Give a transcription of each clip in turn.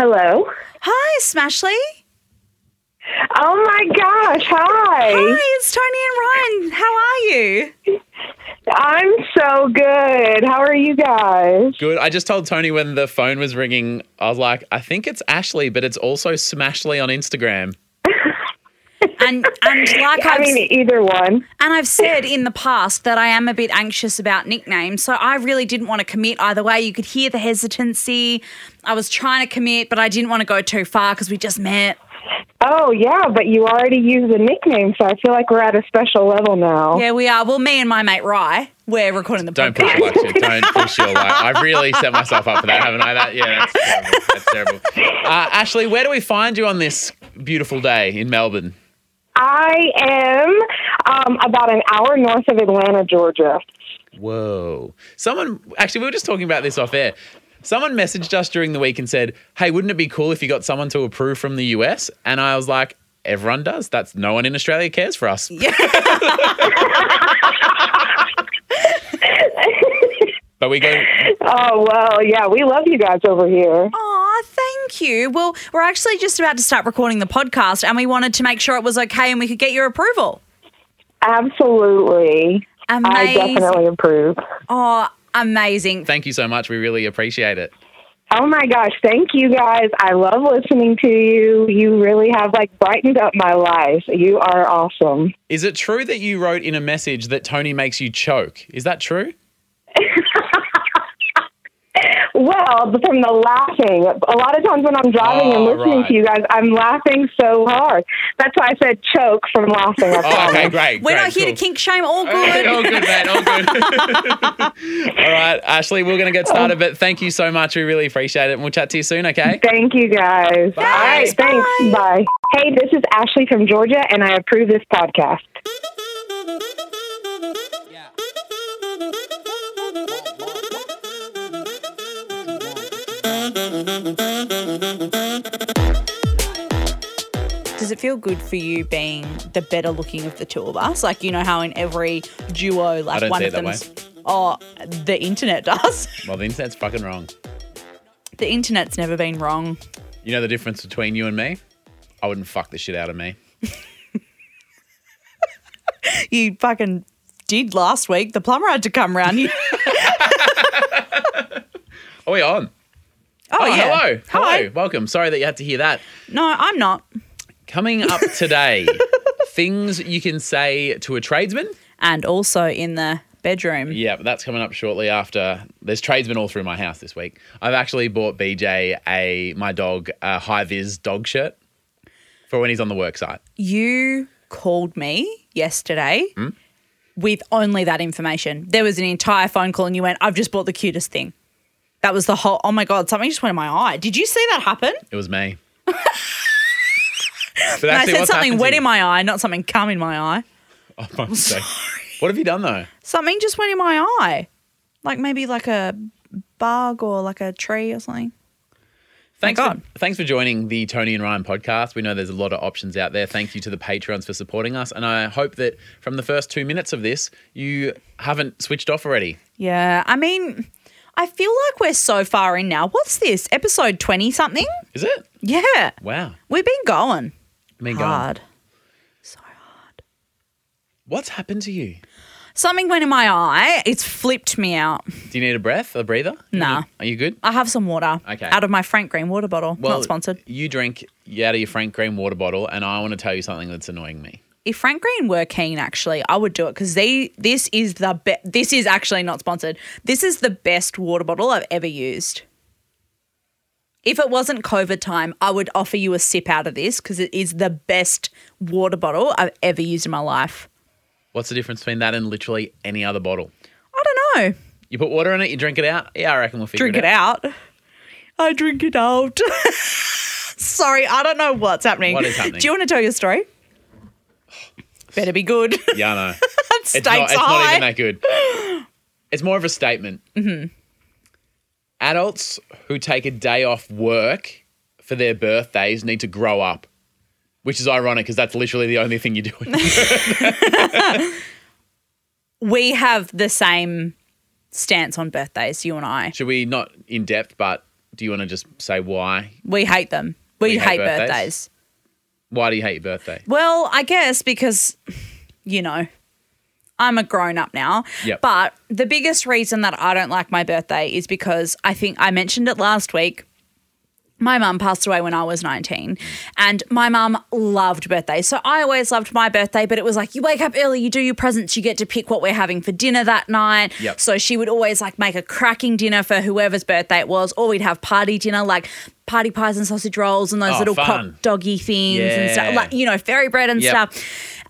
Hello. Hi, Smashley. Oh my gosh, hi. Hi, it's Toni and Ryan. How are you? I'm so good. How are you guys? Good. I just told Toni when the phone was ringing, I was like, I think it's Ashley, but it's also Smashly on Instagram. And and like I I've, mean, either one. and I've said in the past that I am a bit anxious about nicknames, so I really didn't want to commit either way. You could hear the hesitancy. I was trying to commit, but I didn't want to go too far because we just met. Oh, yeah, but you already used the nickname, so I feel like we're at a special level now. Yeah, we are. Well, me and my mate Rye, we're recording the Don't podcast. push your luck. Don't push your luck. I've really set myself up for that, haven't I? That yeah, that's terrible. That's terrible. Uh, Ashley, where do we find you on this beautiful day in Melbourne? I am um, about an hour north of Atlanta, Georgia. Whoa. Someone, actually, we were just talking about this off air. Someone messaged us during the week and said, Hey, wouldn't it be cool if you got someone to approve from the US? And I was like, Everyone does. That's no one in Australia cares for us. Yeah. but we go, Oh, well, yeah, we love you guys over here. Aw, thank you. Well, we're actually just about to start recording the podcast, and we wanted to make sure it was okay and we could get your approval. Absolutely. I definitely approve. Oh, amazing. thank you so much. We really appreciate it. Oh my gosh, thank you guys. I love listening to you. You really have like brightened up my life. You are awesome. Is it true that you wrote in a message that Toni makes you choke? Is that true? Well, from the laughing, a lot of times when I'm driving and Oh, listening right. to you guys, I'm laughing so hard. That's why I said choke from laughing. Oh, okay, great. We're great, not here cool. to kink shame. All Okay, good. all good, man. All good. all right, Ashley, we're going to get started, but thank you so much. We really appreciate it. And we'll chat to you soon, okay? Thank you guys. All right, thanks. bye. Bye. Hey, this is Ashley from Georgia, and I approve this podcast. Does it feel good for you being the better looking of the two of us? Like you know how in every duo, like don't one see of it that them's. Oh, the internet does. Well, the internet's fucking wrong. the internet's never been wrong. You know the difference between you and me? I wouldn't fuck the shit out of me. You fucking did last week. The plumber had to come round. You- Are we on? Oh, yeah. hello. Hello. Hi. Welcome. Sorry that you had to hear that. No, I'm not. Coming up today, things you can say to a tradesman. And also in the bedroom. Yeah, but that's coming up shortly after. There's tradesmen all through my house this week. I've actually bought BJ a my dog a high vis dog shirt for when he's on the work site. You called me yesterday hmm? with only that information. There was an entire phone call, and you went, I've just bought the cutest thing. That was the whole, oh my God, something just went in my eye. Did you see that happen? It was me. but And I said something wet in my eye, not something cum in my eye. Oh, my mistake. What have you done though? Something just went in my eye. Like maybe like a bug or like a tree or something. Thanks God. for, thanks for joining the Toni and Ryan podcast. We know there's a lot of options out there. Thank you to the Patreons for supporting us. And I hope that from the first two minutes of this, you haven't switched off already. Yeah. I mean, I feel like we're so far in now. What's this? Episode 20 something? Is it? Yeah. Wow. We've been going I mean, go on. hard. What's happened to you? Something went in my eye. It's flipped me out. Do you need a breath, a breather? You Nah. need- Are you good? I have some water Okay. out of my Frank Green water bottle. Not sponsored. You drink out of your Frank Green water bottle, and I want to tell you something that's annoying me. If Frank Green were keen, actually, I would do it because they. This is the be- This is actually not sponsored. This is the best water bottle I've ever used. If it wasn't COVID time, I would offer you a sip out of this because it is the best water bottle I've ever used in my life. What's the difference between that and literally any other bottle? I don't know. You put water in it, you drink it out. Yeah, I reckon we'll figure Drink it out. Drink it out. I drink it out. Sorry, I don't know what's happening. What is happening? Do you want to tell your story? Better be good. Yeah, I know. Stakes it's not, it's not even that good. It's more of a statement. Mm-hmm. Adults who take a day off work for their birthdays need to grow up, which is ironic because that's literally the only thing you're doing. we have the same stance on birthdays, you and I. Should we not in depth, but Do you want to just say why? We hate them. We, We hate hate, birthdays? birthdays. Why do you hate your birthday? Well, I guess because, you know, I'm a grown up now. Yep. But the biggest reason that I don't like my birthday is because I think I mentioned it last week. My mum passed away when I was 19, and my mum loved birthdays. So I always loved my birthday, but it was like you wake up early, you do your presents, you get to pick what we're having for dinner that night. Yep. So she would always like make a cracking dinner for whoever's birthday it was, or we'd have party dinner like party pies and sausage rolls and those Oh, little fun. cock doggy things and stuff, like you know, fairy bread and Yep. stuff.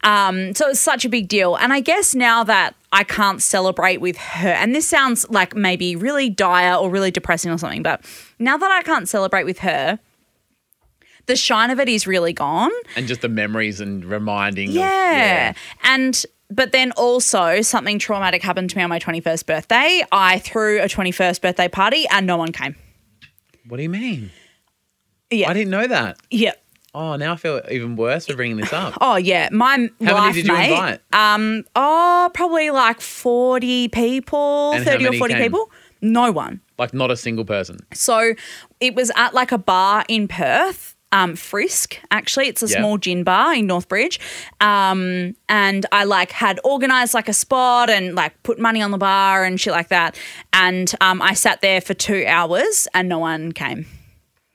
Um, so it's such a big deal. And I guess now that I can't celebrate with her, and this sounds like maybe really dire or really depressing or something, but now that I can't celebrate with her, the shine of it is really gone. And just the memories and reminding. Yeah. Of, And but then also something traumatic happened to me on my 21st birthday. I threw a 21st birthday party and no one came. What do you mean? Yeah. I didn't know that. Yeah. Oh, now I feel even worse for bringing this up. Oh yeah, my How life many did you mate. invite? Um, oh, probably like forty people, And thirty or forty came? people. No one. Like not a single person. So it was at like a bar in Perth. Um, Frisk, actually, it's a Yeah. small gin bar in Northbridge, um, and I like had organized like a spot and like put money on the bar and shit like that, and um, I sat there for two hours and no one came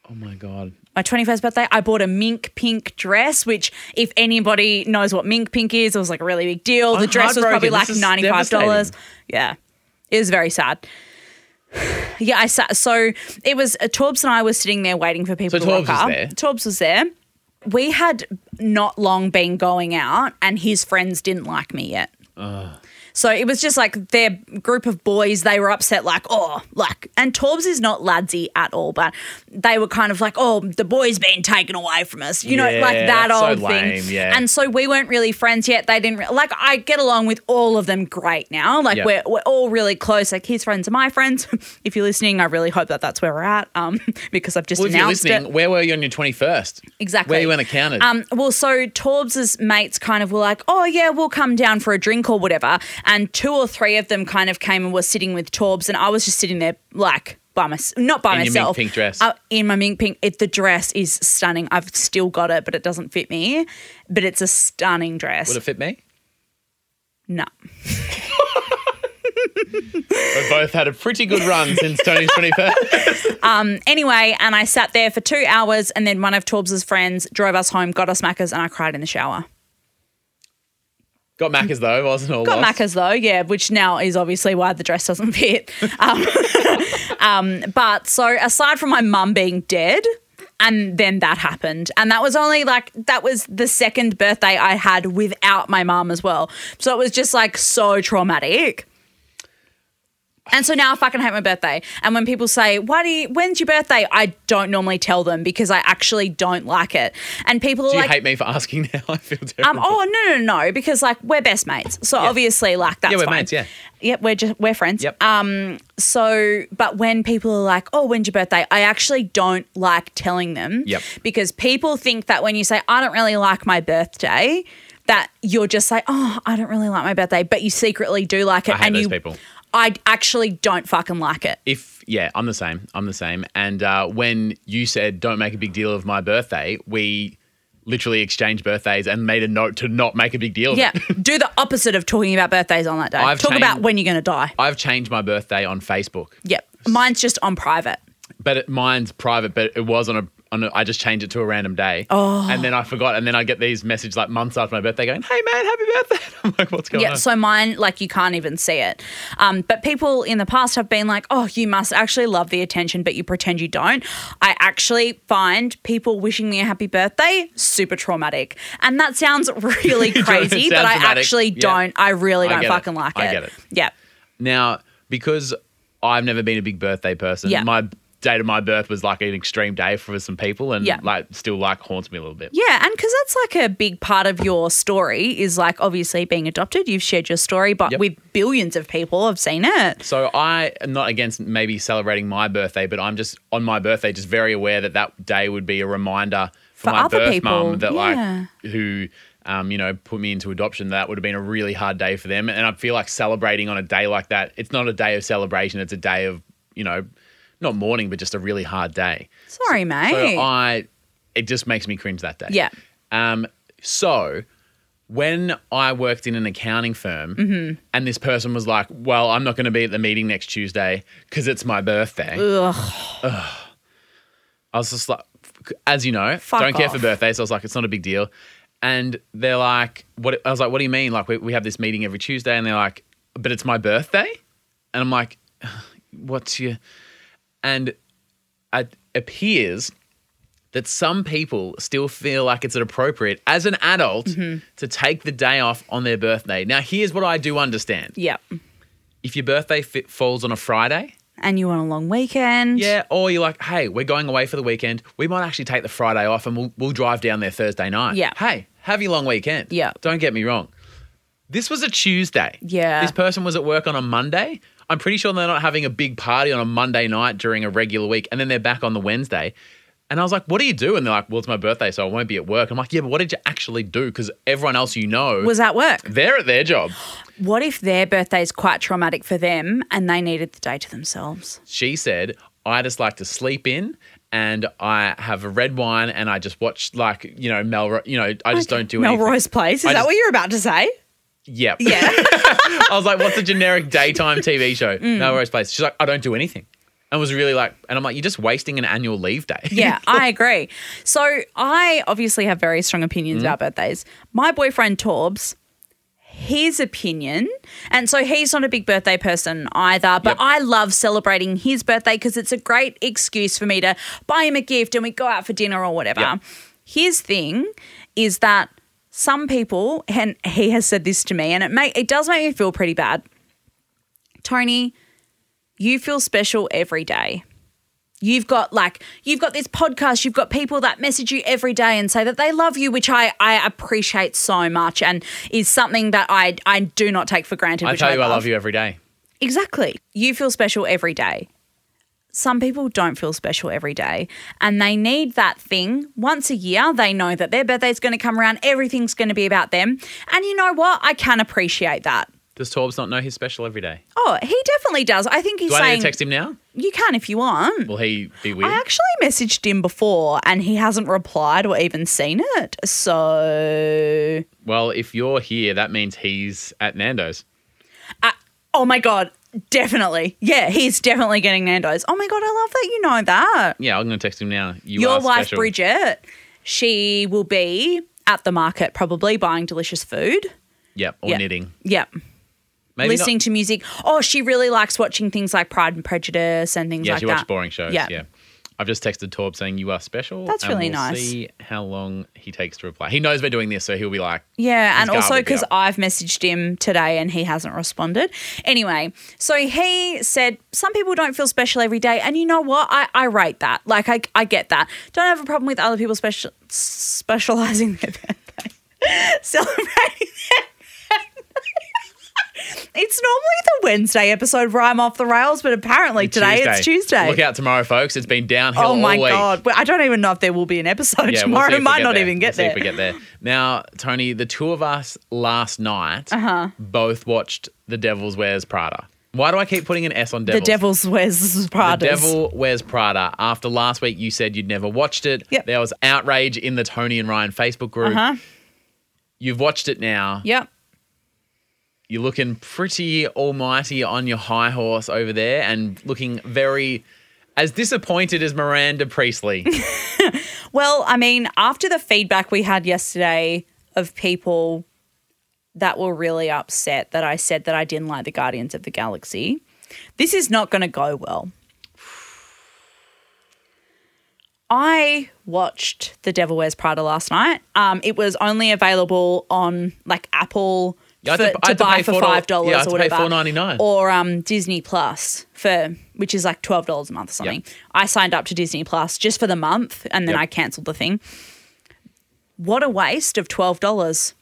Oh my god. my 21st birthday, I bought a mink pink dress, which, if anybody knows what mink pink is, it was like a really big deal. The I'm dress was probably like $95. Yeah. It was very sad. Yeah, I sat. So it was uh, Torbs and I were sitting there waiting for people So to Torbs rock was up. there? Torbs was there. We had not long been going out, and his friends didn't like me yet. So it was just like their group of boys, they were upset, like, oh, like, and Torbs is not ladsy at all, but they were kind of like, oh, the boy's been taken away from us, you know, Yeah, like that that's so old lame, thing. yeah. And so we weren't really friends yet. They didn't, re- like, I get along with all of them great now. Like, Yeah. we're, we're all really close. Like, his friends are my friends. if you're listening, I really hope that that's where we're at um, because I've just Well, if you're announced listening, it. where were you on your 21st? Exactly. Where you went accounted? Um, well, so Torbs's mates kind of were like, "Oh yeah, we'll come down for a drink or whatever," and two or three of them kind of came and were sitting with Torbs, and I was just sitting there like by myself, not by myself. In your mink myself. pink dress. Uh, in my mink pink. It, the dress is stunning. I've still got it, but it doesn't fit me. But it's a stunning dress. Would it fit me? no. We both had a pretty good run since Toni's 21st. um, Anyway, and I sat there for two hours, and then one of Torbs's friends drove us home, got us Maccas, and I cried in the shower. Got Macca's though, wasn't all Got lost. Maccas though, yeah, which now is obviously why the dress doesn't fit. Um, um, but so aside from my mum being dead, and then that happened, and that was only like that was the second birthday I had without my mum as well. So it was just like so traumatic. And so now I fucking hate my birthday. And when people say, "Why do you? When's your birthday?" I don't normally tell them because I actually don't like it. And people are Do you like, hate me for asking now? I feel terrible. um, oh no no no, because like we're best mates, so obviously like that's Yeah, we're fine. mates, yeah. Yep, we're just we're friends. Yep. Um, so but when people are like, "Oh, when's your birthday?" I actually don't like telling them. Yep. Because people think that when you say, "I don't really like my birthday," that you're just like, "Oh, I don't really like my birthday," but you secretly do like it, I hate and those you. people. I actually don't fucking like it. if yeah, I'm the same. I'm the same. And uh, when you said don't make a big deal of my birthday, we literally exchanged birthdays and made a note to not make a big deal. Of Yeah, it. do the opposite of talking about birthdays on that day. I've Talk about when you're going to die. I've changed my birthday on Facebook, Yep, mine's just on private. but it, mine's private. But it was on a. On a, I just change it to a random day, oh. and then I forgot, and then I get these messages like months after my birthday, going, "Hey man, happy birthday!" I'm like, "What's going Yeah, on?" Yeah, so mine, like, you can't even see it. Um, but people in the past have been like, oh, you must actually love the attention, but you pretend you don't. I actually find people wishing me a happy birthday super traumatic. And that sounds really crazy, but sounds I dramatic. actually Yeah. don't. I really don't it. fucking like it. I get it. Yeah. Now, because I've never been a big birthday person, Yeah. my date of my birth was like an extreme day for some people, and Yeah. like still like haunts me a little bit. Yeah, and because that's like a big part of your story is like obviously being adopted. You've shared your story, but Yep. with billions of people have seen it. So I am not against maybe celebrating my birthday, but I'm just on my birthday just very aware that that day would be a reminder for, For my other birth people, mum that yeah. like who um, you know put me into adoption. That would have been a really hard day for them, and I feel like celebrating on a day like that. It's not a day of celebration. It's a day of you know not mourning, but just a really hard day. Sorry, mate. So I, it just makes me cringe that day. Yeah. Um. So when I worked in an accounting firm, Mm-hmm. and this person was like, "Well, I'm not going to be at the meeting next Tuesday because it's my birthday." Ugh. Ugh. I was just like, as you know, Fuck don't care for birthdays. So I was like, it's not a big deal. And they're like, what? I was like, what do you mean? Like, we, we have this meeting every Tuesday, and they're like, but it's my birthday, and I'm like, what's your? And it appears that some people still feel like it's appropriate as an adult Mm-hmm. to take the day off on their birthday. Now, here's what I do understand: Yep. if your birthday fit, falls on a Friday, And you want a long weekend. yeah, or you're like, hey, we're going away for the weekend. We might actually take the Friday off and we'll, we'll drive down there Thursday night. Yeah. Hey, have your long weekend. Yeah. Don't get me wrong. This was a Tuesday. Yeah. This person was at work on a Monday. I'm pretty sure they're not having a big party on a Monday night during a regular week and then they're back on the Wednesday. And I was like, what do you do? And they're like, well, it's my birthday, so I won't be at work. I'm like, yeah, but what did you actually do? Because everyone else you know, Was at work. they're at their job. What if their birthday is quite traumatic for them and they needed the day to themselves? she said, I just like to sleep in and I have a red wine and I just watch like, you know, Mel, you know, I just don't do anything. Melrose Place. Is I that just- what you're about to say? Yep. Yeah. I was like, what's a generic daytime TV show? Mm. Melrose Place. She's like, I don't do anything. And was really like, and I'm like, you're just wasting an annual leave day. Yeah, I agree. So I obviously have very strong opinions Mm-hmm. about birthdays. My boyfriend Torbs, his opinion, and so he's not a big birthday person either, but Yep. I love celebrating his birthday because it's a great excuse for me to buy him a gift and we go out for dinner or whatever. Yep. His thing is that some people, and he has said this to me, and it make it does make me feel pretty bad. Toni, you feel special every day. You've got like you've got this podcast, you've got people that message you every day and say that they love you, which I I appreciate so much and is something that I I do not take for granted. I tell you, I love you every day. Exactly. You feel special every day. Some people don't feel special every day and they need that thing once a year. They know that their birthday's going to come around, everything's going to be about them. And you know what? I can appreciate that. Does Torbs not know he's special every day? Oh, he definitely does. I think he's Do I saying need to text him now? you can if you want. Will he be weird? I actually messaged him before and he hasn't replied or even seen it. So, well, if you're here, that means he's at Nando's. Uh, oh my God, definitely. Yeah, he's definitely getting Nando's. Oh my God, I love that you know that. Yeah, I'm going to text him now. You Your wife, special. Bridget, she will be at the market probably buying delicious food. Yep, or Yeah. knitting. Yep. Maybe Listening to music. Oh, she really likes watching things like Pride and Prejudice and things Yeah, like that. Yeah, she watches boring shows. Yeah. Yeah. I've just texted Torb saying you are special. That's and really we'll nice. See how long he takes to reply. He knows we're doing this, so he'll be like, Yeah, and also because. I've messaged him today and he hasn't responded. Anyway, so he said some people don't feel special every day, and you know what? I, I rate that. Like I, I get that. Don't have a problem with other people special specializing their birthday, celebrating their It's normally the Wednesday episode where I'm off the rails, but apparently today it's Tuesday. Look out tomorrow, folks. It's been downhill oh my god! Well, I don't even know if there will be an episode Yeah, we'll tomorrow. we Might not there. even get We'll see there. if we get there. Now, Toni, the two of us last night Uh-huh. both watched The Devil's Wears Prada. Why do I keep putting an S on Devil? the Devils? Wears Prada. The Devil Wears Prada. After last week, you said you'd never watched it. Yep. There was outrage in the Toni and Ryan Facebook group. Uh huh. You've watched it now. Yep. You're looking pretty almighty on your high horse over there and looking very as disappointed as Miranda Priestly. Well, I mean, after the feedback we had yesterday of people that were really upset that I said that I didn't like the Guardians of the Galaxy, this is not going to go well. I watched The Devil Wears Prada last night. Um, it was only available on like Apple Yeah, for, to- to to buy for five dollars yeah, or whatever, $4.99. or um, Disney Plus for which is like twelve dollars a month or something. I signed up to Disney Plus just for the month, and then Yep. I cancelled the thing. What a waste of twelve dollars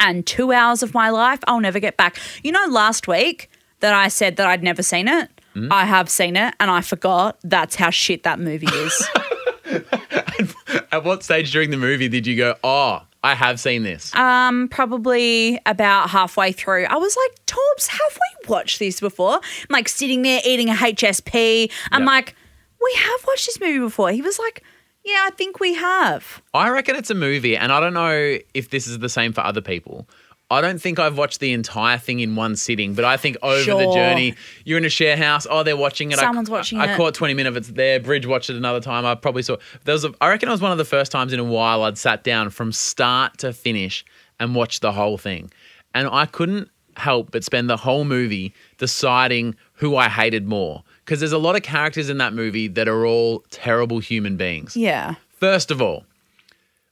and two hours of my life I'll never get back. You know, last week that I said that I'd never seen it. Hmm? I have seen it, and I forgot. That's how shit that movie is. At what stage during the movie did you go, oh, I have seen this. um, probably about halfway through, I was like, Torbs, have we watched this before? I'm like sitting there eating a HSP. I'm Yeah. like, we have watched this movie before. He was like, yeah, I think we have. I reckon it's a movie, and I don't know if this is the same for other people. I don't think I've watched the entire thing in one sitting, but I think over the journey, you're in a share house. Oh, they're watching it. I- Someone's watching I, it. caught 20 minutes of it there. Bridge watched it another time. I probably saw. There was. A, I reckon it was one of the first times in a while I'd sat down from start to finish and watched the whole thing, and I couldn't help but spend the whole movie deciding who I hated more because there's a lot of characters in that movie that are all terrible human beings. Yeah. First of all,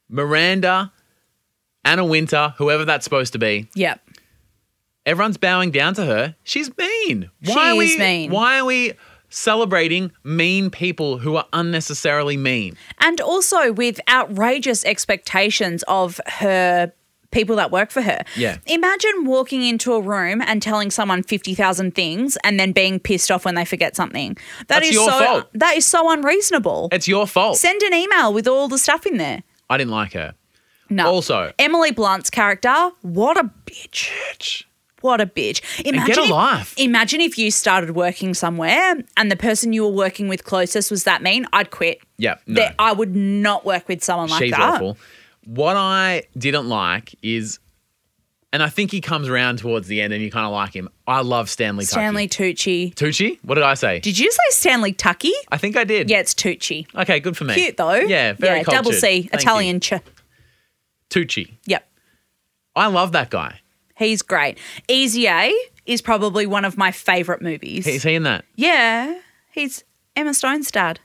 Miranda, Anna Wintour, whoever that's supposed to be, Yep. everyone's bowing down to her. She's mean. She Why are is we, mean. Why are we celebrating mean people who are unnecessarily mean? And also with outrageous expectations of her people that work for her. Yeah. Imagine walking into a room and telling someone 50,000 things and then being pissed off when they forget something. That That's is your so fault. that is so unreasonable. It's your fault. Send an email with all the stuff in there. I didn't like her. No. Also- Emily Blunt's character, what a bitch. Bitch. What a bitch. Imagine get a if, life. Imagine if you started working somewhere and the person you were working with closest was that mean. I'd quit. Yeah, no. That- I would not work with someone like She's that. awful. What I didn't like is, and I think he comes around towards the end and you kind of like him. I love Stanley Tucci. Stanley Tucci. Tucci? What did I say? Did you say Stanley Tucky? I think I did. Yeah, it's Tucci. Okay, good for me. Cute though. Yeah, very yeah. Double. C, Thank. Italian. Ch- Tucci. yep, I love that guy. he's great. Easy A is probably one of my favorite movies. Is he in that? yeah, he's Emma Stone's dad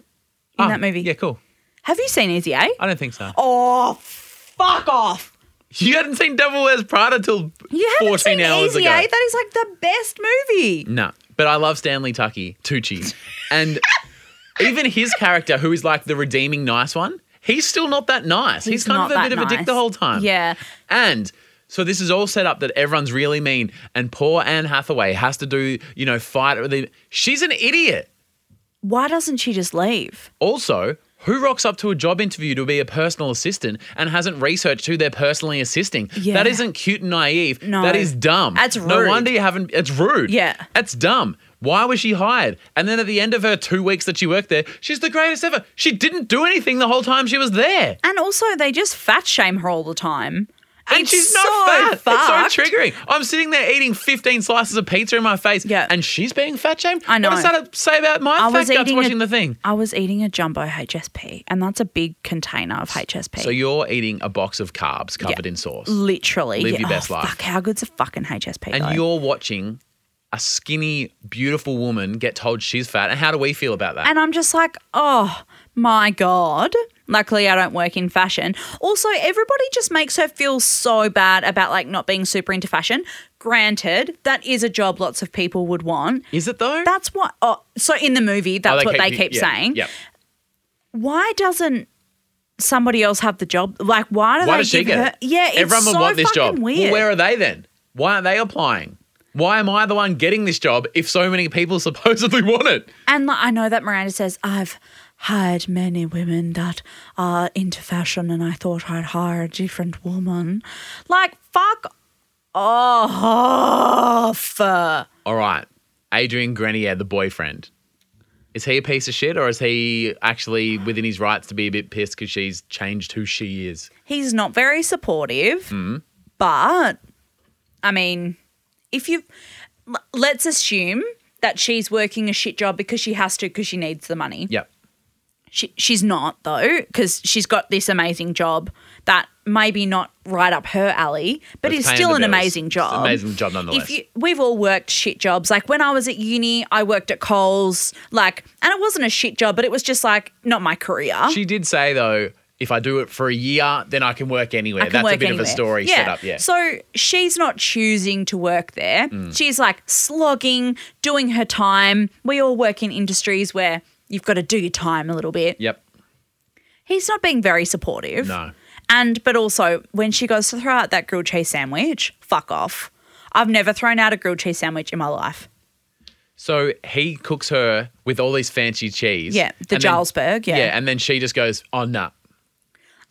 in Oh, that movie. Yeah, cool. Have you seen Easy A? I don't think so. Oh, fuck off. You hadn't seen Devil Wears Prada till You haven't 14 seen hours Easy ago. A? That is like the best movie. No, but I love Stanley Tucci, Tucci. and even his character, who is like the redeeming nice one, he's still not that nice. He's, He's kind of a bit of a dick the whole time. Yeah. And so this is all set up that everyone's really mean, and poor Anne Hathaway has to do, you know, fight with him. She's an idiot. Why doesn't she just leave? Also, who rocks up to a job interview to be a personal assistant and hasn't researched who they're personally assisting? Yeah. That isn't cute and naive. No. That is dumb. That's rude. No wonder you haven't. It's rude. Yeah. That's dumb. Why was she hired? And then at the end of her two weeks that she worked there, she's the greatest ever. She didn't do anything the whole time she was there. And also, they just fat shame her all the time. And It's she's so not fat. fucked. It's so triggering. I'm sitting there eating 15 slices of pizza in my face, Yeah. and she's being fat shamed. I know. What does that say about my I fat guts watching a, the thing? I was eating a jumbo HSP, and that's a big container of HSP. So you're eating a box of carbs covered Yeah. in sauce. literally Live yeah. your oh, best oh, life. Fuck, how good's a fucking HSP? and though? you're watching a skinny, beautiful woman get told she's fat. And how do we feel about that? and I'm just like, oh my god. Luckily, I don't work in fashion. Also, everybody just makes her feel so bad about like not being super into fashion. Granted, that is a job lots of people would want. Is it though? That's what. Oh, so in the movie, that's Oh, what they keep- yeah, saying. Yep. Why doesn't somebody else have the job? Like, why do Why they does she give get her? it? Yeah, it's Everyone would so want this fucking job. Weird. Well, where are they then? Why aren't they applying? Why am I the one getting this job if so many people supposedly want it? And like, I know that Miranda says, I've hired many women that are into fashion and I thought I'd hire a different woman. Like, fuck off. All right. Adrian Grenier, the boyfriend. Is he a piece of shit or is he actually within his rights to be a bit pissed because she's changed who she is? He's not very supportive, Hmm. but I mean, if you let's assume that she's working a shit job because she has to because she needs the money. Yep. She, she's not though because she's got this amazing job that maybe not right up her alley, but It's is still an bills. amazing It's job. an amazing job nonetheless. If you, we've all worked shit jobs. Like when I was at uni, I worked at Coles. Like, and it wasn't a shit job, but it was just like not my career. She did say though, if I do it for a year, then I can work anywhere. Can That's a work bit of a story yeah. set up, yeah. So she's not choosing to work there. Mm. She's like slogging, doing her time. We all work in industries where you've got to do your time a little bit. yep. He's not being very supportive. No. And but also when she goes to throw out that grilled cheese sandwich, fuck off. I've never thrown out a grilled cheese sandwich in my life. So he cooks her with all these fancy cheese. Yeah, the Jarlsberg, yeah. Yeah, and then she just goes, oh, no.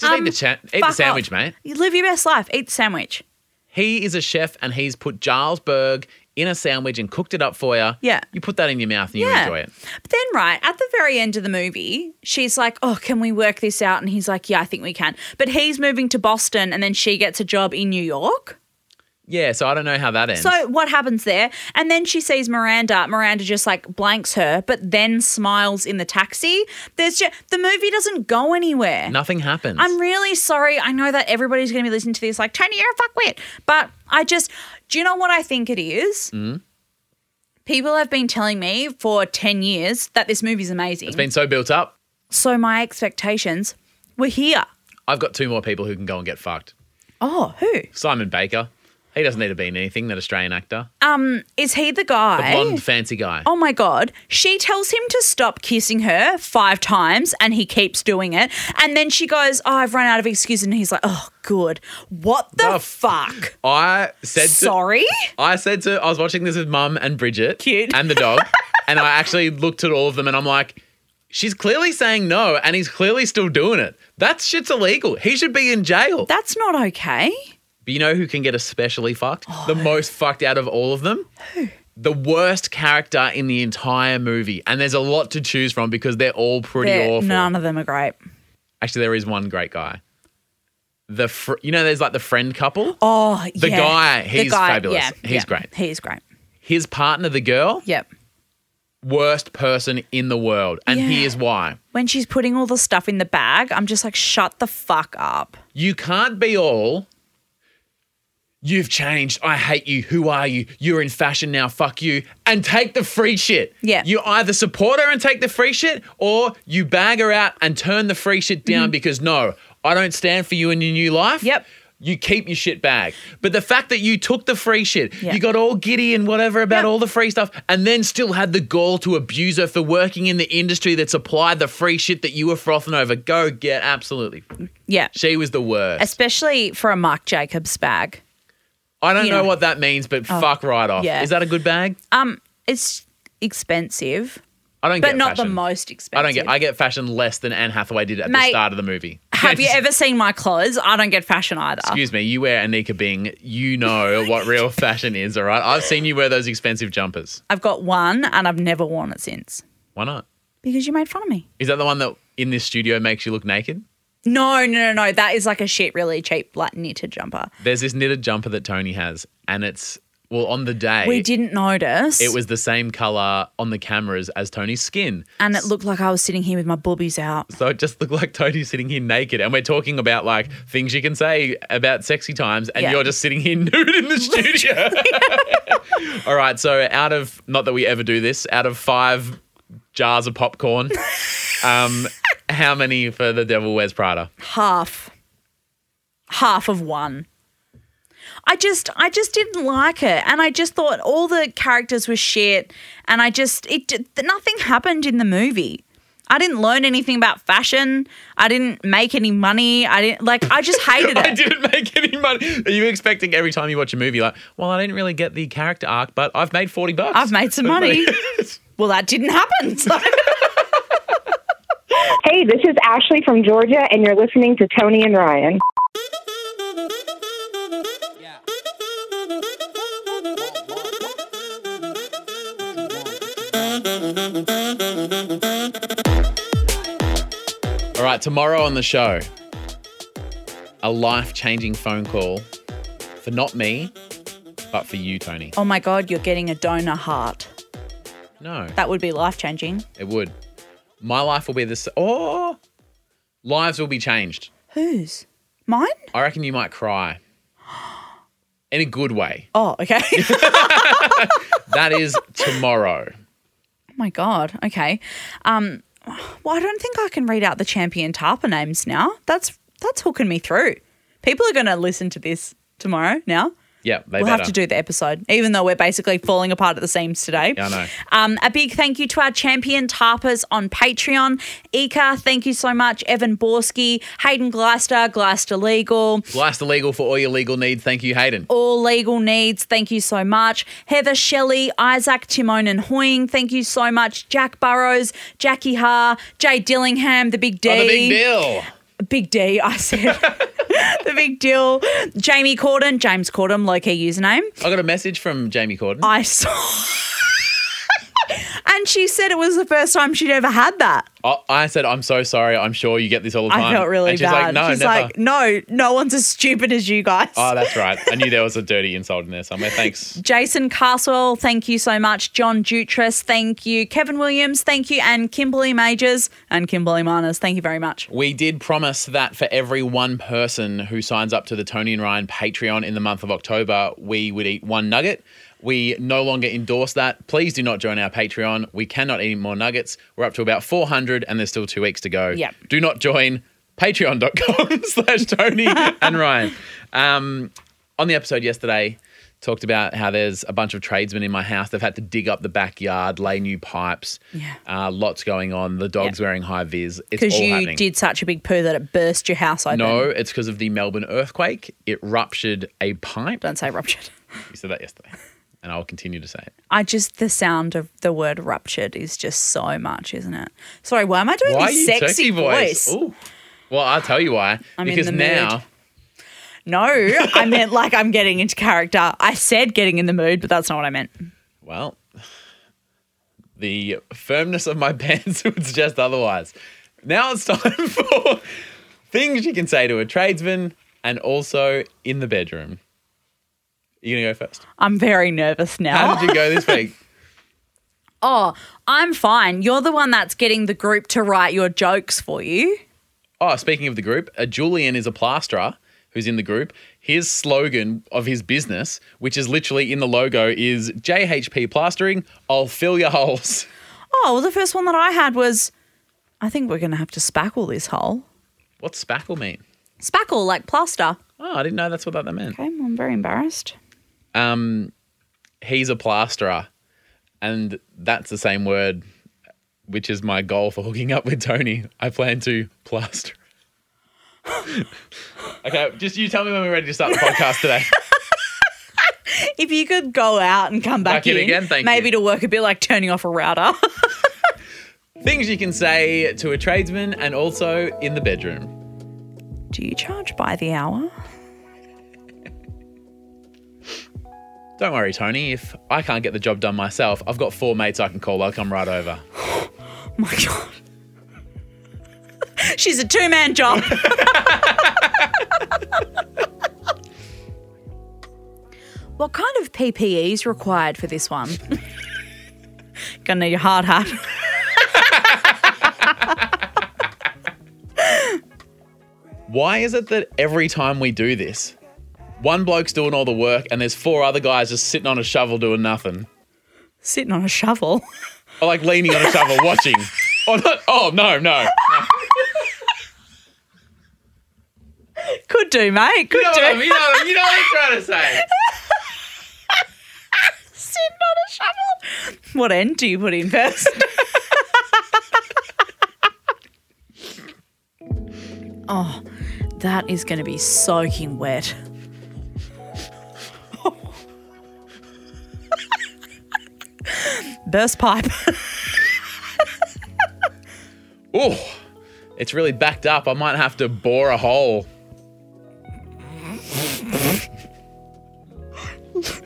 Just Um, eat the cha- eat the sandwich, off. mate. You live your best life. Eat the sandwich. He is a chef and he's put Jarlsberg in a sandwich and cooked it up for you. Yeah. You put that in your mouth and you Yeah. enjoy it. But then, right at the very end of the movie, she's like, "Oh, can we work this out?" And he's like, "Yeah, I think we can." But he's moving to Boston, and then she gets a job in New York. Yeah, so I don't know how that ends. So what happens there? And then she sees Miranda. Miranda just like blanks her, but then smiles in the taxi. There's just the movie doesn't go anywhere. Nothing happens. I'm really sorry. I know that everybody's going to be listening to this like, Toni, you're a fuckwit. But I just, do you know what I think it is? Mm. People have been telling me for 10 years that this movie's amazing. it's been so built up. so my expectations were here. I've got two more people who can go and get fucked. Oh, who? Simon Baker. He doesn't need to be in anything, that Australian actor. Um, is he the guy? The blonde, fancy guy. Oh my god. She tells him to stop kissing her five times and he keeps doing it. And then she goes, Oh, I've run out of excuses. And he's like, Oh, good. What the, The fuck? I said to, Sorry? I said to I was watching this with mum and Bridget Cute. and the dog, and I actually looked at all of them and I'm like, she's clearly saying no, and he's clearly still doing it. That shit's illegal. He should be in jail. That's not okay. But you know who can get especially fucked? Oh, the most fucked out of all of them? The worst character in the entire movie. And there's a lot to choose from because they're all pretty They're- awful. None of them are great. Actually, there is one great guy. The fr- you know, there's like the friend couple. Oh, The yeah. guy, The he's fabulous. He's yeah, great. He's great. His partner, the girl, Yep. worst person in the world. And Yeah. here's why. When she's putting all the stuff in the bag, I'm just like, shut the fuck up. You can't be all. You've changed. I hate you. Who are you? You're in fashion now. Fuck you. And take the free shit. Yeah. You either support her and take the free shit, or you bag her out and turn the free shit down because no, I don't stand for you in your new life. Mm-hmm. Yep. You keep your shit bag. But the fact that you took the free shit, Yeah. you got all giddy and whatever about Yeah. all the free stuff, and then still had the gall to abuse her for working in the industry that supplied the free shit that you were frothing over. Go get absolutely. Yeah. She was the worst. Especially for a Marc Jacobs bag. I don't you know, know. Oh, what that means, but fuck right off. yeah. Is that a good bag? Um, it's expensive, I don't get but get not fashion. the most expensive. I don't get. I get fashion less than Anne Hathaway did at the start of the movie. Have you ever seen my clothes? I don't get fashion either. Excuse me. You wear Anika Bing. You know what real fashion is, all right? I've seen you wear those expensive jumpers. I've got one and I've never worn it since Why not? because you made fun of me. Is that the one that in this studio makes you look naked? No, no, no, no. That is like a shit, really cheap, like knitted jumper. There's this knitted jumper that Toni has, and it's well on the day. We didn't notice. It was the same color on the cameras as Toni's skin. and it looked like I was sitting here with my boobies out. So it just looked like Toni sitting here naked, and we're talking about like things you can say about sexy times, and Yeah. you're just sitting here nude in the studio. All right, so out of not that we ever do this, out of five jars of popcorn, um, how many for the Devil Wears Prada? Half. Half of one. I just I just didn't like it and I just thought all the characters were shit and I just it nothing happened in the movie. I didn't learn anything about fashion. I didn't make any money. I didn't like I just hated it. I didn't make any money. Are you expecting every time you watch a movie like, well, I didn't really get the character arc, but I've made forty bucks. I've made some money. well, that didn't happen. So. Hey, this is Ashley from Georgia, and you're listening to Toni and Ryan. All right, tomorrow on the show, a life changing phone call for not me, but for you, Toni. Oh my god, you're getting a donor heart. No, That would be life changing. it would. My life will be this. Oh, lives will be changed. Whose? Mine? I reckon you might cry. In a good way. Oh, okay. That is tomorrow. Oh my god. Okay. Um well, I don't think I can read out the champion tarpa names now. That's that's hooking me through. People are going to listen to this tomorrow now. Yeah, they We'll better. have to do the episode, even though we're basically falling apart at the seams today. Yeah, I know. Um, a big thank you to our champion tarpers on Patreon. Ika, thank you so much. Evan Borski, Hayden Gleister, Gleister Legal. Gleister Legal for all your legal needs. Thank you, Hayden. all legal needs. Thank you so much. Heather Shelley, Isaac Timon and Hoying. Thank you so much. Jack Burrows, Jackie Ha, Jay Dillingham, the big D. Oh, the big deal. Big D, I said. the big deal. Jamie Corden, James Corden, low key username. I got a message from Jamie Corden. I saw. And she said it was the first time she'd ever had that. I, I said, I'm so sorry. I'm sure you get this all the time. I felt really and she's bad. like, no, she's never. like, no, no one's as stupid as you guys. oh, that's right. I knew there was a dirty insult in there somewhere. Thanks. Jason Caswell, thank you so much. John Jutras, thank you. Kevin Williams, thank you. And Kimberly Majors and Kimberly Miners, thank you very much. We did promise that for every one person who signs up to the Toni and Ryan Patreon in the month of October, we would eat one nugget. We no longer endorse that. Please do not join our Patreon. We cannot eat more nuggets. We're up to about 400 and there's still two weeks to go. Yep. Do not join patreon.com slash Toni and Ryan. Um, on the episode yesterday, talked about how there's a bunch of tradesmen in my house. They've had to dig up the backyard, lay new pipes. Yeah. Uh, lots going on. The dog's Yeah. wearing high vis. It's Because all you happening. did such a big poo that it burst your house open. No, it's because of the Melbourne earthquake. It ruptured a pipe. Don't say ruptured. You said that yesterday. And I will continue to say it. I just, the sound of the word ruptured is just so much, isn't it? Sorry, why am I doing Why this sexy voice? voice? Ooh. Well, I'll tell you why. I'm because the mood. now, No, I meant like I'm getting into character. I said getting in the mood, but that's not what I meant. well, the firmness of my pants would suggest otherwise. Now it's time for things you can say to a tradesman and also in the bedroom. You gonna go first? I'm very nervous now. How did you go this week? Oh, I'm fine. You're the one that's getting the group to write your jokes for you. Oh, speaking of the group, uh, Julian is a plasterer who's in the group. His slogan of his business, which is literally in the logo, is JHP Plastering. I'll fill your holes. Oh, well, the first one that I had was I think we're going to have to spackle this hole. What's spackle mean? Spackle, like plaster. Oh, I didn't know that's what that meant. Okay, I'm very embarrassed. Um, he's a plasterer, and that's the same word, which is my goal for hooking up with Toni. I plan to plaster. okay, just you tell me when we're ready to start the podcast today. If you could go out and come back, Back in again, thank maybe you. to work a bit like turning off a router. Things you can say to a tradesman and also in the bedroom. Do you charge by the hour? Don't worry, Toni. If I can't get the job done myself, I've got four mates I can call. I'll come right over. my god. She's a two man job. what kind of PPE is required for this one? Gonna need your hard hat. Why is it that every time we do this, one bloke's doing all the work and there's four other guys just sitting on a shovel doing nothing? Sitting on a shovel. Or like leaning on a shovel watching. Oh, not, oh no, no. Could do, mate. Could You know, do. what I mean? you, know, you know what I'm trying to say. Sitting on a shovel. What end do you put in first? oh, that is going to be soaking wet. Burst pipe. Oh, it's really backed up. I might have to bore a hole.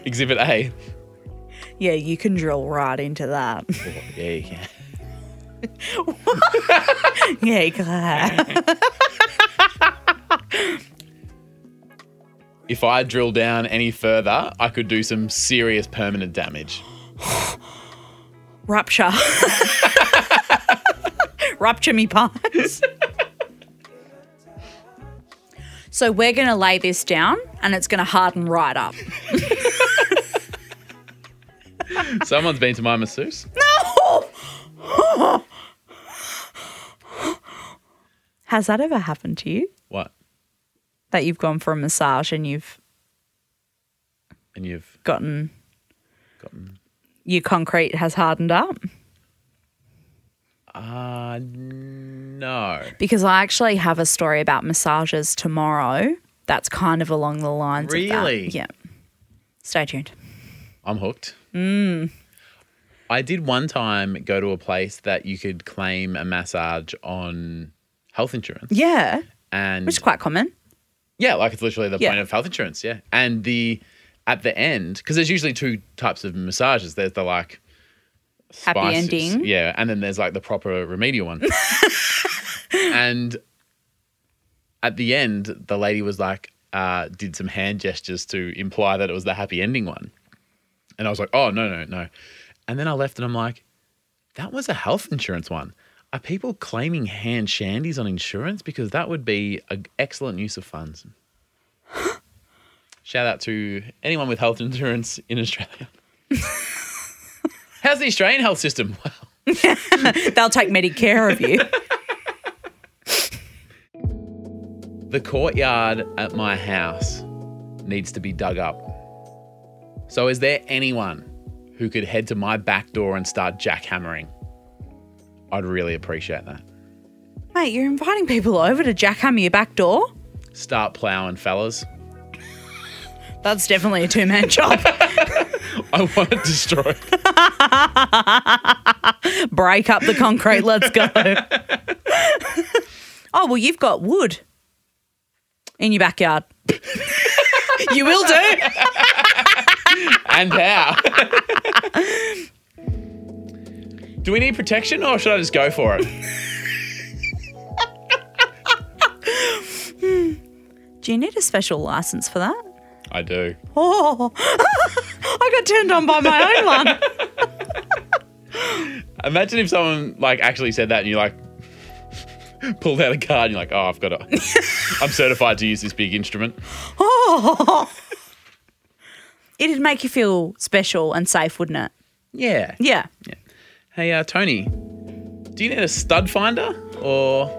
Exhibit A. yeah, you can drill right into that. Oh, yeah, you can. yeah, you can. If I drill down any further, I could do some serious permanent damage. Rupture. Rupture me pipes. so we're going to lay this down and it's going to harden right up. Someone's been to my masseuse. No! Has that ever happened to you? What? That you've gone for a massage and you've And you've gotten gotten. Your concrete has hardened up? Uh, no. Because I actually have a story about massages tomorrow that's kind of along the lines Really? of that. Yeah. Stay tuned. I'm hooked. Mm. I did one time go to a place that you could claim a massage on health insurance. Yeah. and which is quite common. yeah, like it's literally the Yeah. point of health insurance. Yeah, and the at the end because there's usually two types of massages. There's the like Happy ending. yeah, and then there's like the proper remedial one. and at the end, the lady was like, uh, did some hand gestures to imply that it was the happy ending one, and I was like, oh no no no, and then I left and I'm like, that was a health insurance one. Are people claiming hand shandies on insurance? Because that would be an excellent use of funds. Shout out to anyone with health insurance in Australia. How's the Australian health system? Well, They'll take Medicare of you. the courtyard at my house needs to be dug up. So, is there anyone who could head to my back door and start jackhammering? I'd really appreciate that. Mate, you're inviting people over to jackhammer your back door? Start plowing, fellas. That's definitely a two man job. I want to destroy it destroyed. Break up the concrete, let's go. oh, well, you've got wood in your backyard. you will do. and how? Do we need protection or should I just go for it? Do you need a special license for that? I do. Oh, I got turned on by my own one. Imagine if someone like actually said that and you like pulled out a card and you're like, oh, I've got to, I'm certified to use this big instrument. Oh. It'd make you feel special and safe, wouldn't it? Yeah. Yeah. Hey, uh, Toni, do you need a stud finder? Or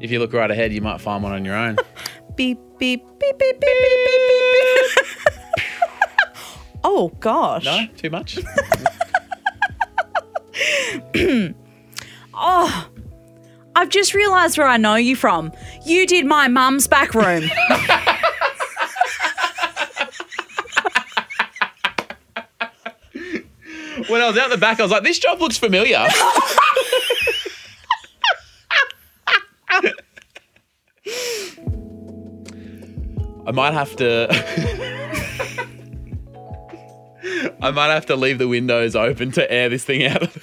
if you look right ahead, you might find one on your own. Beep, beep, beep, beep, beep, beep, beep, beep. oh, gosh. No? Too much? Oh, I've just realised where I know you from. You did my mum's back room. when I was out the back, I was like, this job looks familiar. I might have to. I might have to leave the windows open to air this thing out a little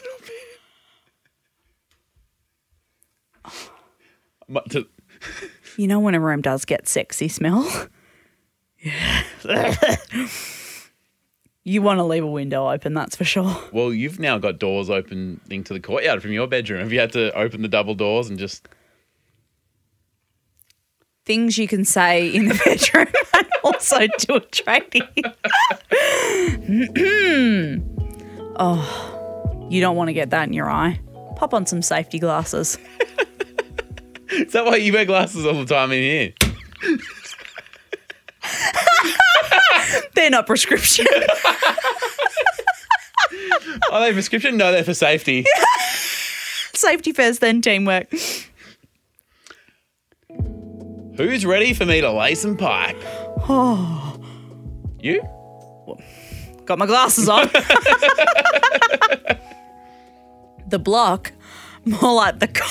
bit. To- you know when a room does get sexy smell? Yeah. you want to leave a window open, that's for sure. well, you've now got doors opening to the courtyard from your bedroom. Have you had to open the double doors and just. Things you can say in the bedroom and also do a trading. oh, you don't want to get that in your eye. Pop on some safety glasses. Is that why you wear glasses all the time in here? They're not prescription. Are they prescription? No, they're for safety. safety first, then teamwork. Who's ready for me to lay some pipe? Oh. You? Got my glasses on. the block, more like the cock.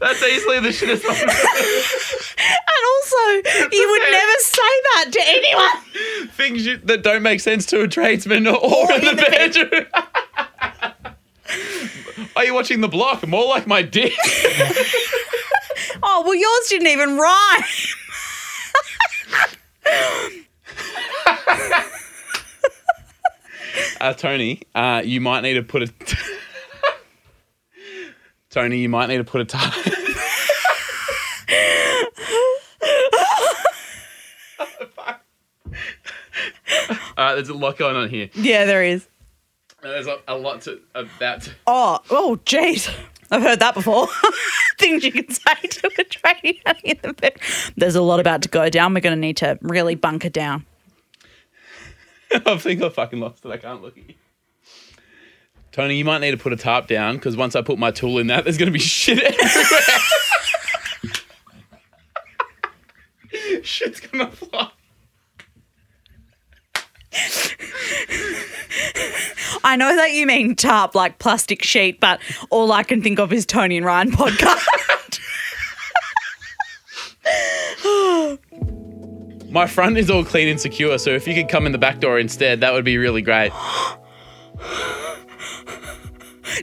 That's easily the shittest one. And also, you would never say that to anyone. Things you, that don't make sense to a tradesman or, or in the bedroom. Are you watching the block? More like my dick. Oh, well, yours didn't even rhyme. Uh, Toni, uh, you might need to put a. Toni, you might need to put a tie. All right, there's a lot going on here. Yeah, there is. There's a, a lot to about. To, Oh, oh, jeez. I've heard that before. Things you can say to a tradie in the bed. There's a lot about to go down. We're going to need to really bunker down. I think I fucking lost it. I can't look at you. Toni, you might need to put a tarp down because once I put my tool in that, there's going to be shit everywhere. Shit's going to fly. I know that you mean tarp like plastic sheet, but all I can think of is Toni and Ryan podcast. My front is all clean and secure, so if you could come in the back door instead, that would be really great.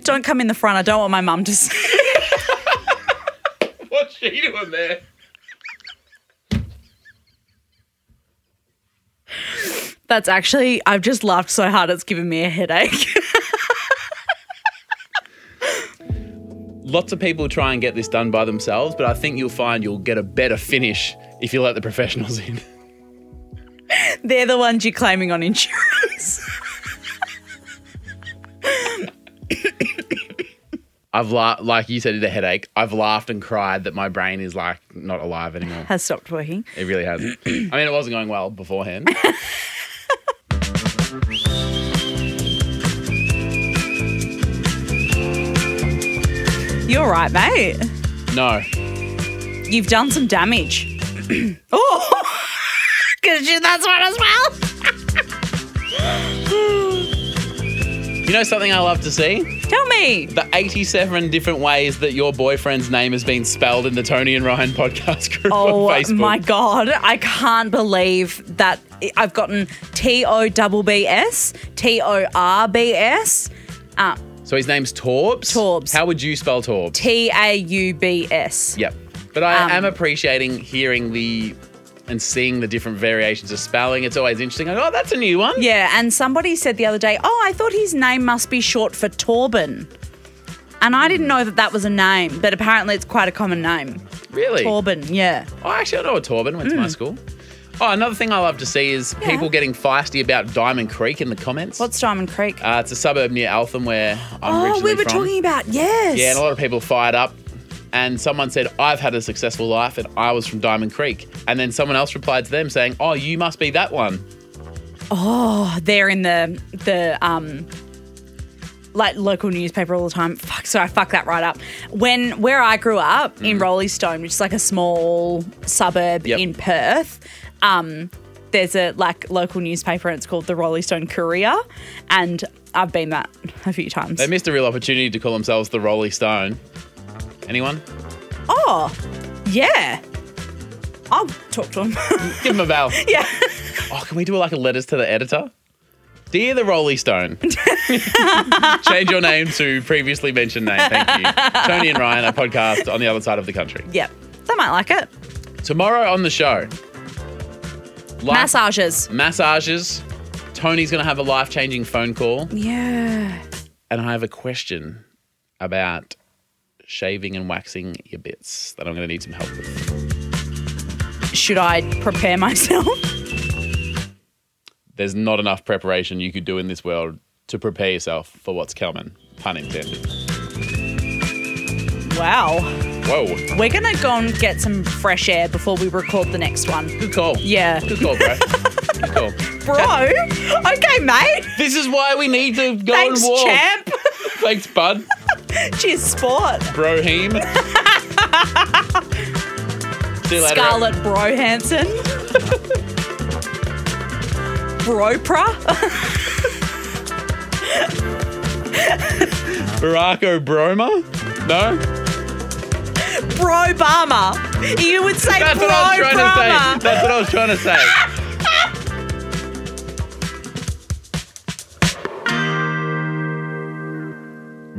don't come in the front. I don't want my mum to see. What's she doing there? That's actually, I've just laughed so hard it's given me a headache. Lots of people try and get this done by themselves, but I think you'll find you'll get a better finish if you let the professionals in. They're the ones you're claiming on insurance. I've la- like you said, the headache. I've laughed and cried that my brain is like not alive anymore. Has stopped working. It really has. I mean, it wasn't going well beforehand. You're right, mate. No, You've done some damage. oh, because that's one as well. you know something I love to see? Tell me. The 87 different ways that your boyfriend's name has been spelled in the Toni and Ryan podcast group Oh on Facebook. Oh my god, I can't believe that I've gotten T O B B S, T O R B S, uh, So his name's Torbs. Torbs. How would you spell Torbs? T A U B S. Yep. But I Um, am appreciating hearing the and seeing the different variations of spelling. It's always interesting. Like, oh, that's a new one. Yeah, and somebody said the other day, oh, I thought his name must be short for Torben. And I didn't know that that was a name, but apparently it's quite a common name. Really? Torben, yeah. Oh, actually, I know a Torben. Went to Mm. my school. Oh, another thing I love to see is people getting feisty about Diamond Creek in the comments. What's Diamond Creek? Uh, it's a suburb near Eltham where I'm oh, originally we were from. talking about, yes. Yeah, and a lot of people fired up. And someone said, I've had a successful life and I was from Diamond Creek. And then someone else replied to them saying, Oh, you must be that one. Oh, they're in the the um like local newspaper all the time. Fuck, sorry, I fuck that right up. When where I grew up in Roleystone, which is like a small suburb Mm. Yep. in Perth, um, there's a like local newspaper and it's called the Roleystone Courier, and I've been that a few times. They missed a real opportunity to call themselves the Rolling Stone. Anyone? oh, yeah. I'll talk to them. Give them a bell. yeah. Oh, can we do like a letters to the editor? Dear the Rolling Stone, change your name to previously mentioned name. Thank you. Toni and Ryan, a podcast on the other side of the country. Yep. They might like it. Tomorrow on the show, life- Massages. massages. Toni's going to have a life changing phone call. Yeah. And I have a question about shaving and waxing your bits that I'm going to need some help with. Should I prepare myself? There's not enough preparation you could do in this world to prepare yourself for what's coming. Pun intended. Wow. Whoa. We're going to go and get some fresh air before we record the next one. Good call. Yeah. Good call, bro. Good call. Bro. Okay, mate. This is why we need to go Thanks, and walk. champ. Thanks, bud. Cheers, sport. Broheem. See you later. Scarlett Brohanson. Bropra. Barack Obroma? No? Brobama. You would say That's what I was trying to say. Bro-Brama. That's what I was trying to say.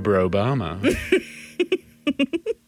Bro Brobama.